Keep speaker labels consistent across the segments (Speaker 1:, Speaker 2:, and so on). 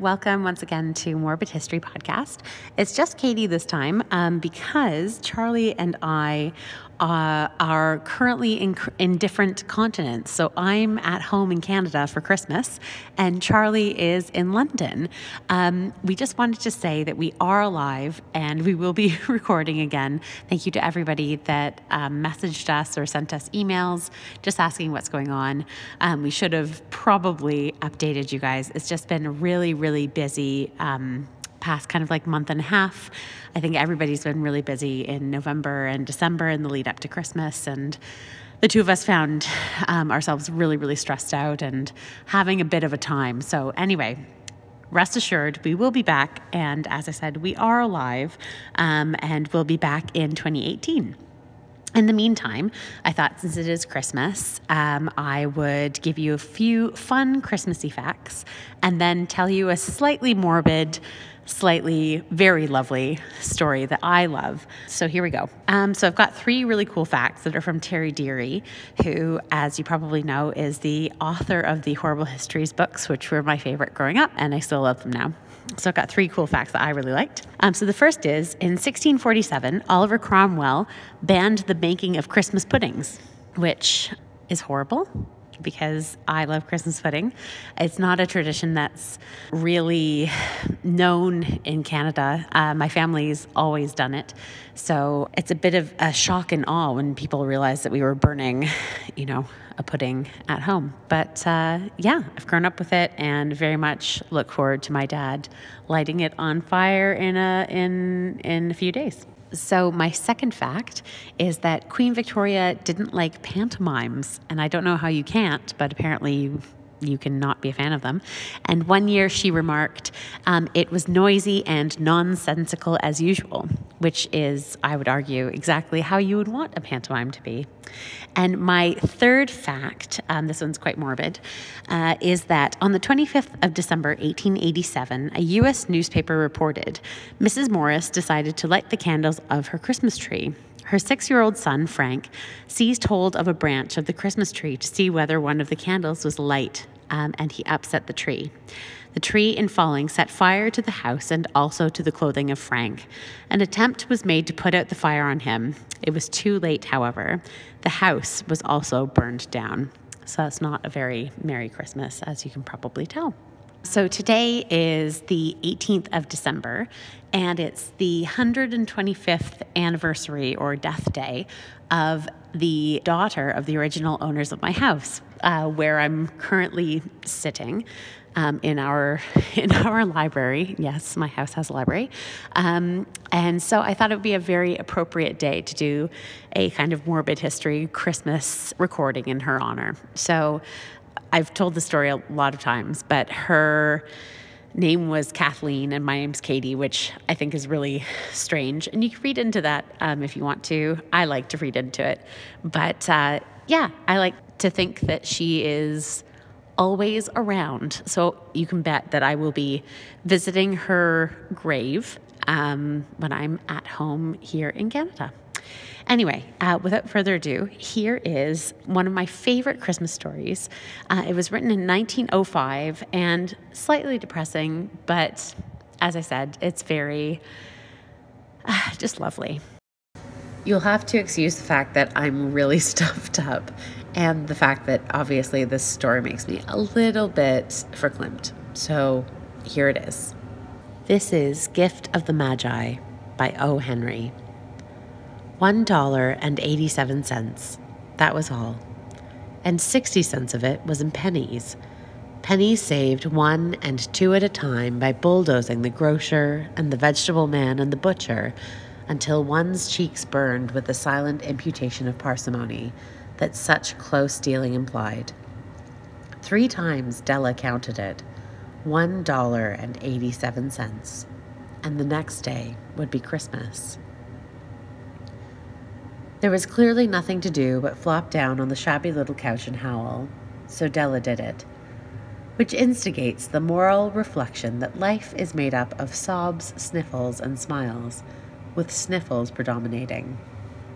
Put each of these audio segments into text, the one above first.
Speaker 1: Welcome once again to Morbid History Podcast. It's just Katie this time um, because Charlie and I uh, are currently in, in different continents. So I'm at home in Canada for Christmas, and Charlie is in London. Um, we just wanted to say that we are alive and we will be recording again. Thank you to everybody that um, messaged us or sent us emails just asking what's going on. Um, we should have probably updated you guys. It's just been really, really busy. Past kind of like month and a half. I think everybody's been really busy in November and December in the lead up to Christmas. And the two of us found um, ourselves really, really stressed out and having a bit of a time. So, anyway, rest assured, we will be back. And as I said, we are alive um, and we'll be back in 2018. In the meantime, I thought since it is Christmas, um, I would give you a few fun Christmassy facts and then tell you a slightly morbid slightly very lovely story that I love. So here we go. Um, so I've got three really cool facts that are from Terry Deary, who, as you probably know, is the author of the Horrible Histories books, which were my favorite growing up, and I still love them now. So I've got three cool facts that I really liked. Um, so the first is in 1647, Oliver Cromwell banned the making of Christmas puddings, which is horrible because I love Christmas pudding. It's not a tradition that's really known in Canada. Uh, my family's always done it. So it's a bit of a shock and awe when people realize that we were burning, you know, a pudding at home. But uh, yeah, I've grown up with it and very much look forward to my dad lighting it on fire in a in in a few days. So, my second fact is that Queen Victoria didn't like pantomimes. And I don't know how you can't, but apparently you you cannot be a fan of them. And one year she remarked, um, it was noisy and nonsensical as usual, which is, I would argue, exactly how you would want a pantomime to be. And my third fact, um, this one's quite morbid, uh, is that on the 25th of December, 1887, a U.S. newspaper reported Mrs. Morris decided to light the candles of her Christmas tree. Her six year old son, Frank, seized hold of a branch of the Christmas tree to see whether one of the candles was light, um, and he upset the tree. The tree, in falling, set fire to the house and also to the clothing of Frank. An attempt was made to put out the fire on him. It was too late, however. The house was also burned down. So that's not a very Merry Christmas, as you can probably tell. So today is the 18th of December, and it's the 125th anniversary or death day of the daughter of the original owners of my house, uh, where I'm currently sitting. Um, in our in our library, yes, my house has a library, um, and so I thought it would be a very appropriate day to do a kind of morbid history Christmas recording in her honor. So I've told the story a lot of times, but her name was Kathleen and my name's Katie, which I think is really strange. And you can read into that um, if you want to. I like to read into it. But uh, yeah, I like to think that she is always around. So you can bet that I will be visiting her grave um, when I'm at home here in Canada. Anyway, uh, without further ado, here is one of my favorite Christmas stories. Uh, it was written in 1905 and slightly depressing, but as I said, it's very uh, just lovely. You'll have to excuse the fact that I'm really stuffed up and the fact that obviously this story makes me a little bit verklempt. So here it is. This is Gift of the Magi by O. Henry. $1.87. That was all. And 60 cents of it was in pennies. Pennies saved one and two at a time by bulldozing the grocer and the vegetable man and the butcher until one's cheeks burned with the silent imputation of parsimony that such close dealing implied. Three times Della counted it $1.87. And the next day would be Christmas. There was clearly nothing to do but flop down on the shabby little couch and howl, so Della did it, which instigates the moral reflection that life is made up of sobs, sniffles, and smiles, with sniffles predominating.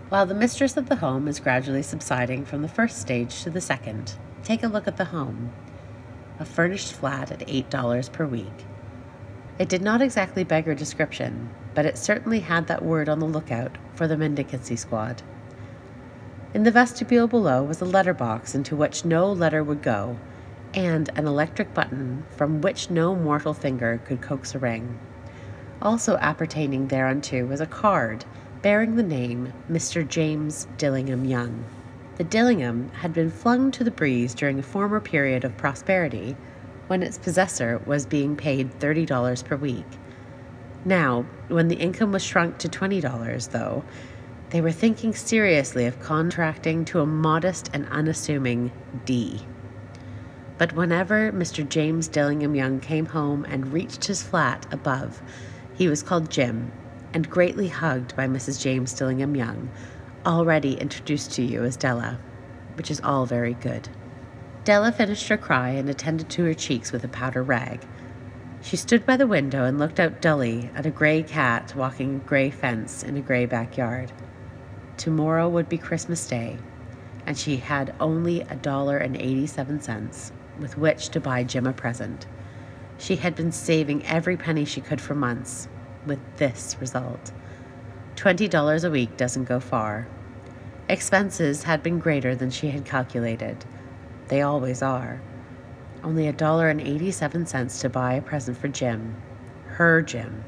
Speaker 1: While the mistress of the home is gradually subsiding from the first stage to the second, take a look at the home. A furnished flat at $8 per week, It did not exactly beggar description, but it certainly had that word on the lookout for the mendicancy squad. In the vestibule below was a letter box into which no letter would go, and an electric button from which no mortal finger could coax a ring. Also appertaining thereunto was a card bearing the name Mr. James Dillingham Young. The Dillingham had been flung to the breeze during a former period of prosperity when its possessor was being paid $30 per week. Now, when the income was shrunk to $20, though, they were thinking seriously of contracting to a modest and unassuming D. But whenever Mr. James Dillingham Young came home and reached his flat above, he was called Jim and greatly hugged by Mrs. James Dillingham Young, already introduced to you as Della, which is all very good. Della finished her cry and attended to her cheeks with a powder rag. She stood by the window and looked out dully at a gray cat walking a gray fence in a gray backyard. Tomorrow would be Christmas Day, and she had only a dollar and eighty-seven cents with which to buy Jim a present. She had been saving every penny she could for months, with this result. Twenty dollars a week doesn't go far. Expenses had been greater than she had calculated they always are. Only a dollar and 87 cents to buy a present for Jim. Her Jim.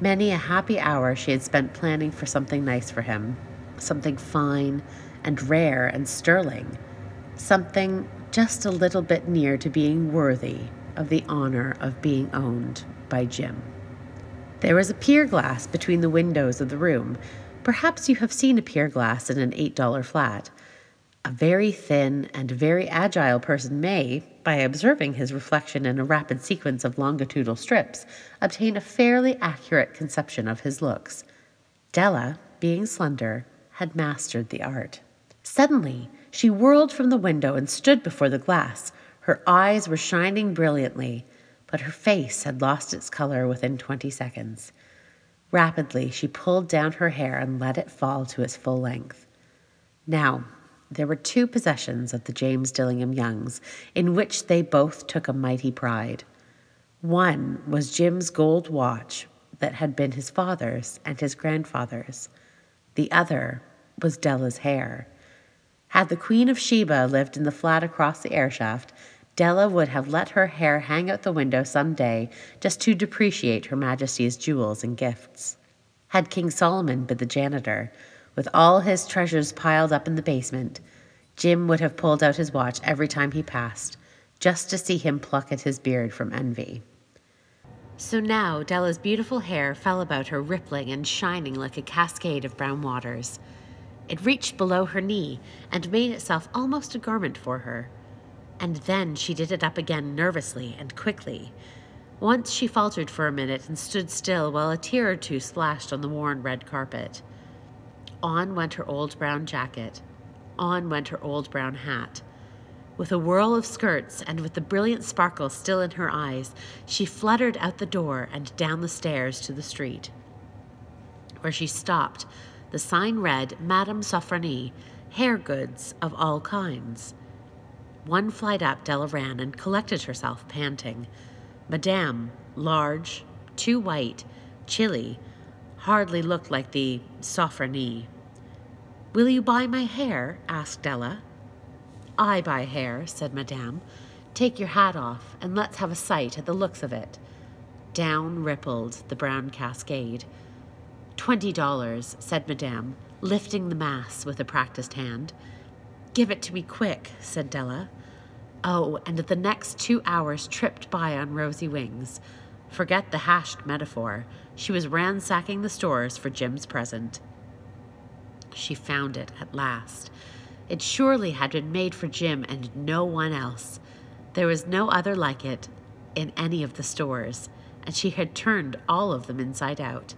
Speaker 1: Many a happy hour she had spent planning for something nice for him, something fine and rare and sterling, something just a little bit near to being worthy of the honor of being owned by Jim. There was a pier glass between the windows of the room. Perhaps you have seen a pier glass in an $8 flat. A very thin and very agile person may, by observing his reflection in a rapid sequence of longitudinal strips, obtain a fairly accurate conception of his looks. Della, being slender, had mastered the art. Suddenly, she whirled from the window and stood before the glass. Her eyes were shining brilliantly, but her face had lost its color within twenty seconds. Rapidly, she pulled down her hair and let it fall to its full length. Now, there were two possessions of the James Dillingham Youngs in which they both took a mighty pride. One was Jim's gold watch that had been his father's and his grandfather's. The other was Della's hair. Had the Queen of Sheba lived in the flat across the airshaft, Della would have let her hair hang out the window some day just to depreciate Her Majesty's jewels and gifts. Had King Solomon been the janitor, with all his treasures piled up in the basement, Jim would have pulled out his watch every time he passed, just to see him pluck at his beard from envy. So now Della's beautiful hair fell about her, rippling and shining like a cascade of brown waters. It reached below her knee and made itself almost a garment for her. And then she did it up again nervously and quickly. Once she faltered for a minute and stood still while a tear or two splashed on the worn red carpet. On went her old brown jacket. On went her old brown hat. With a whirl of skirts and with the brilliant sparkle still in her eyes, she fluttered out the door and down the stairs to the street. Where she stopped, the sign read Madame Sofronie, hair goods of all kinds. One flight up, Della ran and collected herself, panting. Madame, large, too white, chilly, hardly looked like the Sofronie. Will you buy my hair? asked Della. I buy hair, said Madame. Take your hat off, and let's have a sight at the looks of it. Down rippled the brown cascade. Twenty dollars, said Madame, lifting the mass with a practiced hand. Give it to me quick, said Della. Oh, and the next two hours tripped by on rosy wings. Forget the hashed metaphor. She was ransacking the stores for Jim's present. She found it at last. It surely had been made for Jim and no one else. There was no other like it in any of the stores, and she had turned all of them inside out.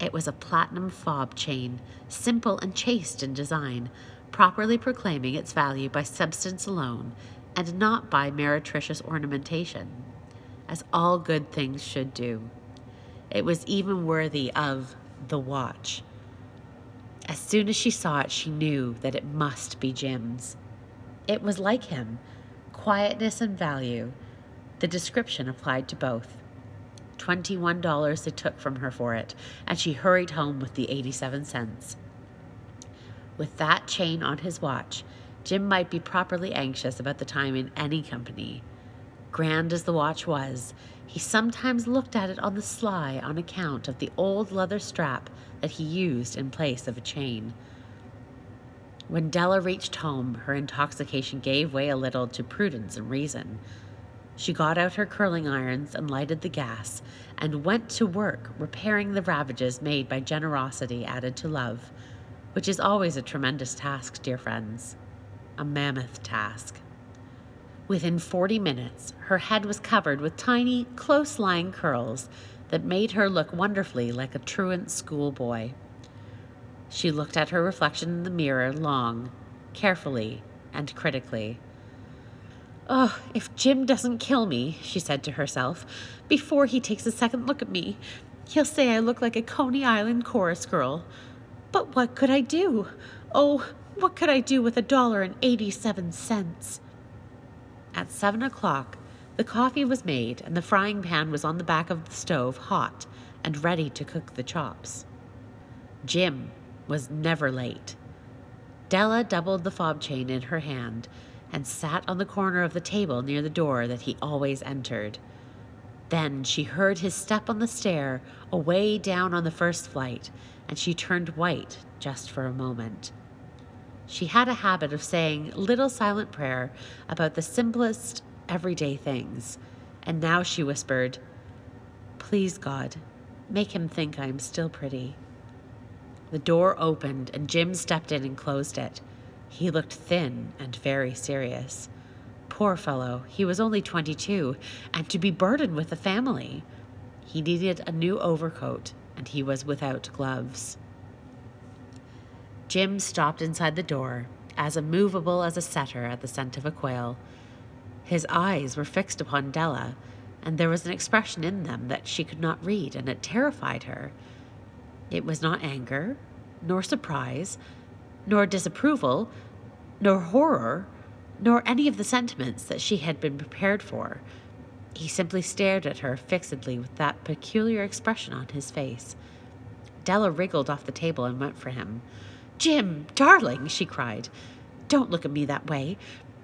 Speaker 1: It was a platinum fob chain, simple and chaste in design, properly proclaiming its value by substance alone and not by meretricious ornamentation, as all good things should do. It was even worthy of the watch as soon as she saw it, she knew that it must be Jim's. It was like him quietness and value. The description applied to both. $21 they took from her for it, and she hurried home with the 87 cents. With that chain on his watch, Jim might be properly anxious about the time in any company. Grand as the watch was, he sometimes looked at it on the sly on account of the old leather strap that he used in place of a chain. When Della reached home, her intoxication gave way a little to prudence and reason. She got out her curling irons and lighted the gas and went to work repairing the ravages made by generosity added to love, which is always a tremendous task, dear friends. A mammoth task. Within 40 minutes, her head was covered with tiny, close lying curls that made her look wonderfully like a truant schoolboy. She looked at her reflection in the mirror long, carefully, and critically. Oh, if Jim doesn't kill me, she said to herself, before he takes a second look at me, he'll say I look like a Coney Island chorus girl. But what could I do? Oh, what could I do with a dollar and eighty seven cents? At seven o'clock, the coffee was made and the frying pan was on the back of the stove, hot and ready to cook the chops. Jim was never late. Della doubled the fob chain in her hand and sat on the corner of the table near the door that he always entered. Then she heard his step on the stair away down on the first flight, and she turned white just for a moment. She had a habit of saying little silent prayer about the simplest everyday things, and now she whispered, Please, God, make him think I am still pretty. The door opened, and Jim stepped in and closed it. He looked thin and very serious. Poor fellow, he was only 22, and to be burdened with a family. He needed a new overcoat, and he was without gloves. Jim stopped inside the door, as immovable as a setter at the scent of a quail. His eyes were fixed upon Della, and there was an expression in them that she could not read, and it terrified her. It was not anger, nor surprise, nor disapproval, nor horror, nor any of the sentiments that she had been prepared for. He simply stared at her fixedly with that peculiar expression on his face. Della wriggled off the table and went for him. Jim, darling, she cried, don't look at me that way.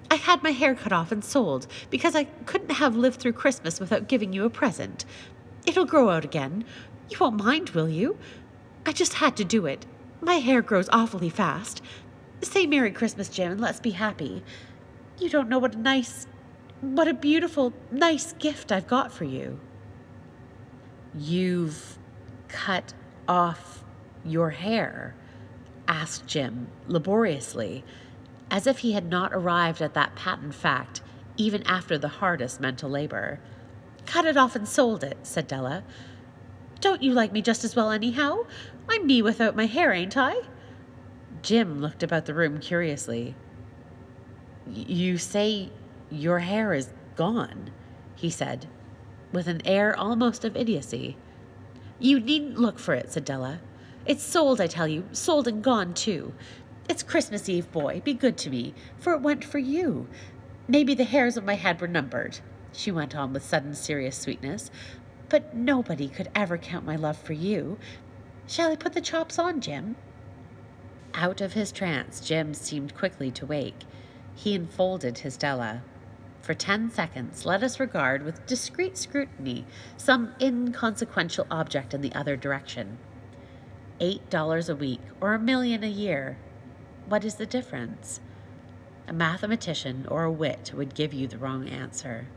Speaker 1: I had my hair cut off and sold because I couldn't have lived through Christmas without giving you a present. It'll grow out again. You won't mind, will you? I just had to do it. My hair grows awfully fast. Say Merry Christmas, Jim, and let's be happy. You don't know what a nice, what a beautiful, nice gift I've got for you. You've cut off your hair, asked Jim laboriously, as if he had not arrived at that patent fact even after the hardest mental labor. Cut it off and sold it, said Della. Don't you like me just as well, anyhow? I'm me without my hair, ain't I? Jim looked about the room curiously. You say your hair is gone, he said, with an air almost of idiocy. You needn't look for it, said Della. It's sold, I tell you, sold and gone, too. It's Christmas Eve, boy. Be good to me, for it went for you. Maybe the hairs of my head were numbered, she went on with sudden serious sweetness, but nobody could ever count my love for you. Shall I put the chops on, Jim? Out of his trance, Jim seemed quickly to wake. He enfolded his Della. For ten seconds, let us regard with discreet scrutiny some inconsequential object in the other direction. Eight dollars a week or a million a year. What is the difference? A mathematician or a wit would give you the wrong answer.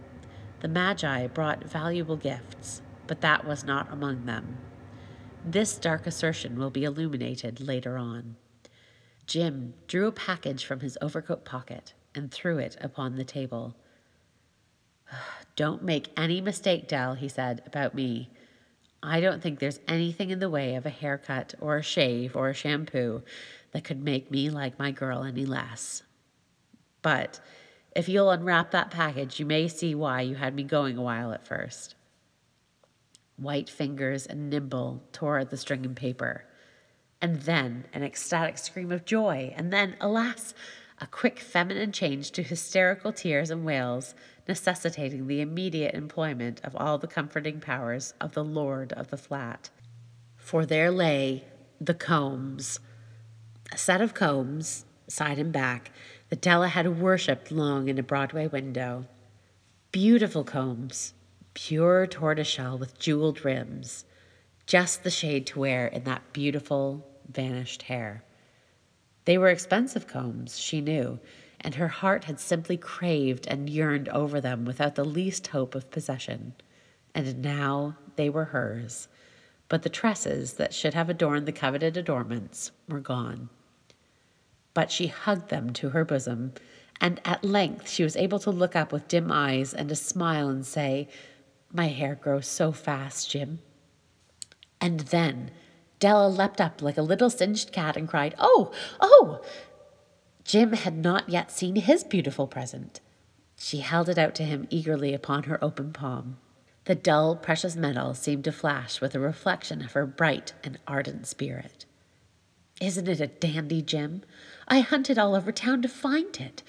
Speaker 1: The Magi brought valuable gifts, but that was not among them. This dark assertion will be illuminated later on. Jim drew a package from his overcoat pocket and threw it upon the table. Don't make any mistake, Dell, he said, about me. I don't think there's anything in the way of a haircut or a shave or a shampoo that could make me like my girl any less. But if you'll unwrap that package, you may see why you had me going a while at first. White fingers and nimble tore at the string and paper. And then an ecstatic scream of joy, and then, alas, a quick feminine change to hysterical tears and wails, necessitating the immediate employment of all the comforting powers of the lord of the flat. For there lay the combs, a set of combs, side and back, that Della had worshipped long in a Broadway window. Beautiful combs, pure tortoiseshell with jeweled rims, just the shade to wear in that beautiful, vanished hair. They were expensive combs, she knew, and her heart had simply craved and yearned over them without the least hope of possession. And now they were hers. But the tresses that should have adorned the coveted adornments were gone. But she hugged them to her bosom, and at length she was able to look up with dim eyes and a smile and say, My hair grows so fast, Jim. And then Della leapt up like a little singed cat and cried, Oh, oh! Jim had not yet seen his beautiful present. She held it out to him eagerly upon her open palm. The dull, precious metal seemed to flash with a reflection of her bright and ardent spirit. Isn't it a dandy, Jim? I hunted all over town to find it.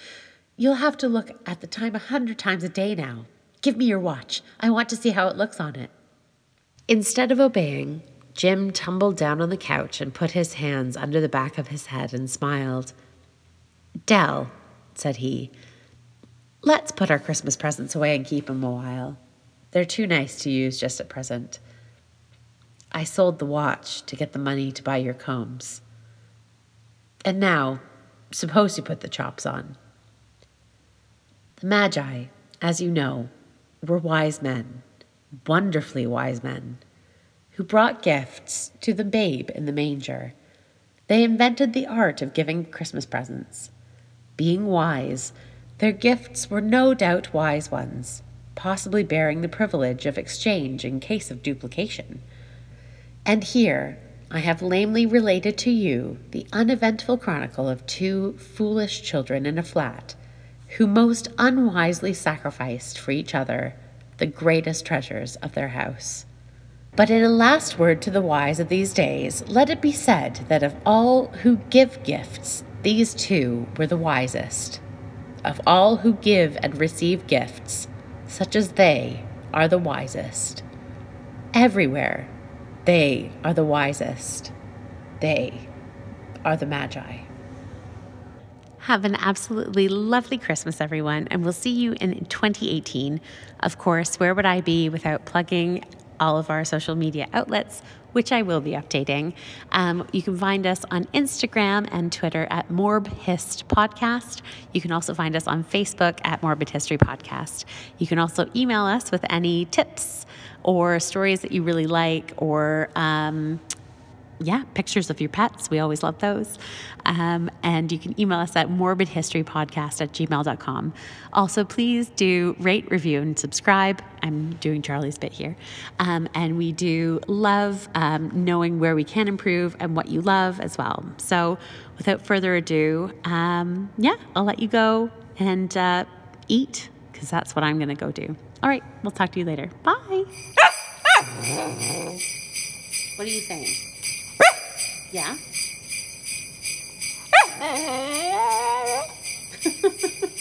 Speaker 1: You'll have to look at the time a hundred times a day now. Give me your watch. I want to see how it looks on it. Instead of obeying, Jim tumbled down on the couch and put his hands under the back of his head and smiled. Dell, said he, let's put our Christmas presents away and keep 'em a while. They're too nice to use just at present. I sold the watch to get the money to buy your combs. And now, suppose you put the chops on. The Magi, as you know, were wise men, wonderfully wise men who brought gifts to the babe in the manger. They invented the art of giving Christmas presents. Being wise, their gifts were no doubt wise ones, possibly bearing the privilege of exchange in case of duplication. And here I have lamely related to you the uneventful chronicle of two foolish children in a flat who most unwisely sacrificed for each other the greatest treasures of their house. But in a last word to the wise of these days, let it be said that of all who give gifts, these two were the wisest. Of all who give and receive gifts, such as they are the wisest. Everywhere, they are the wisest. They are the Magi. Have an absolutely lovely Christmas, everyone, and we'll see you in 2018. Of course, where would I be without plugging all of our social media outlets, which I will be updating. Um, you can find us on Instagram and Twitter at Morb Hist Podcast. You can also find us on Facebook at Morbid History Podcast. You can also email us with any tips or stories that you really like or um, yeah, pictures of your pets. We always love those. Um, and you can email us at morbidhistorypodcast at gmail.com. Also, please do rate, review, and subscribe. I'm doing Charlie's bit here. Um, and we do love um, knowing where we can improve and what you love as well. So, without further ado, um, yeah, I'll let you go and uh, eat because that's what I'm going to go do. All right, we'll talk to you later. Bye. what are you saying? Yeah?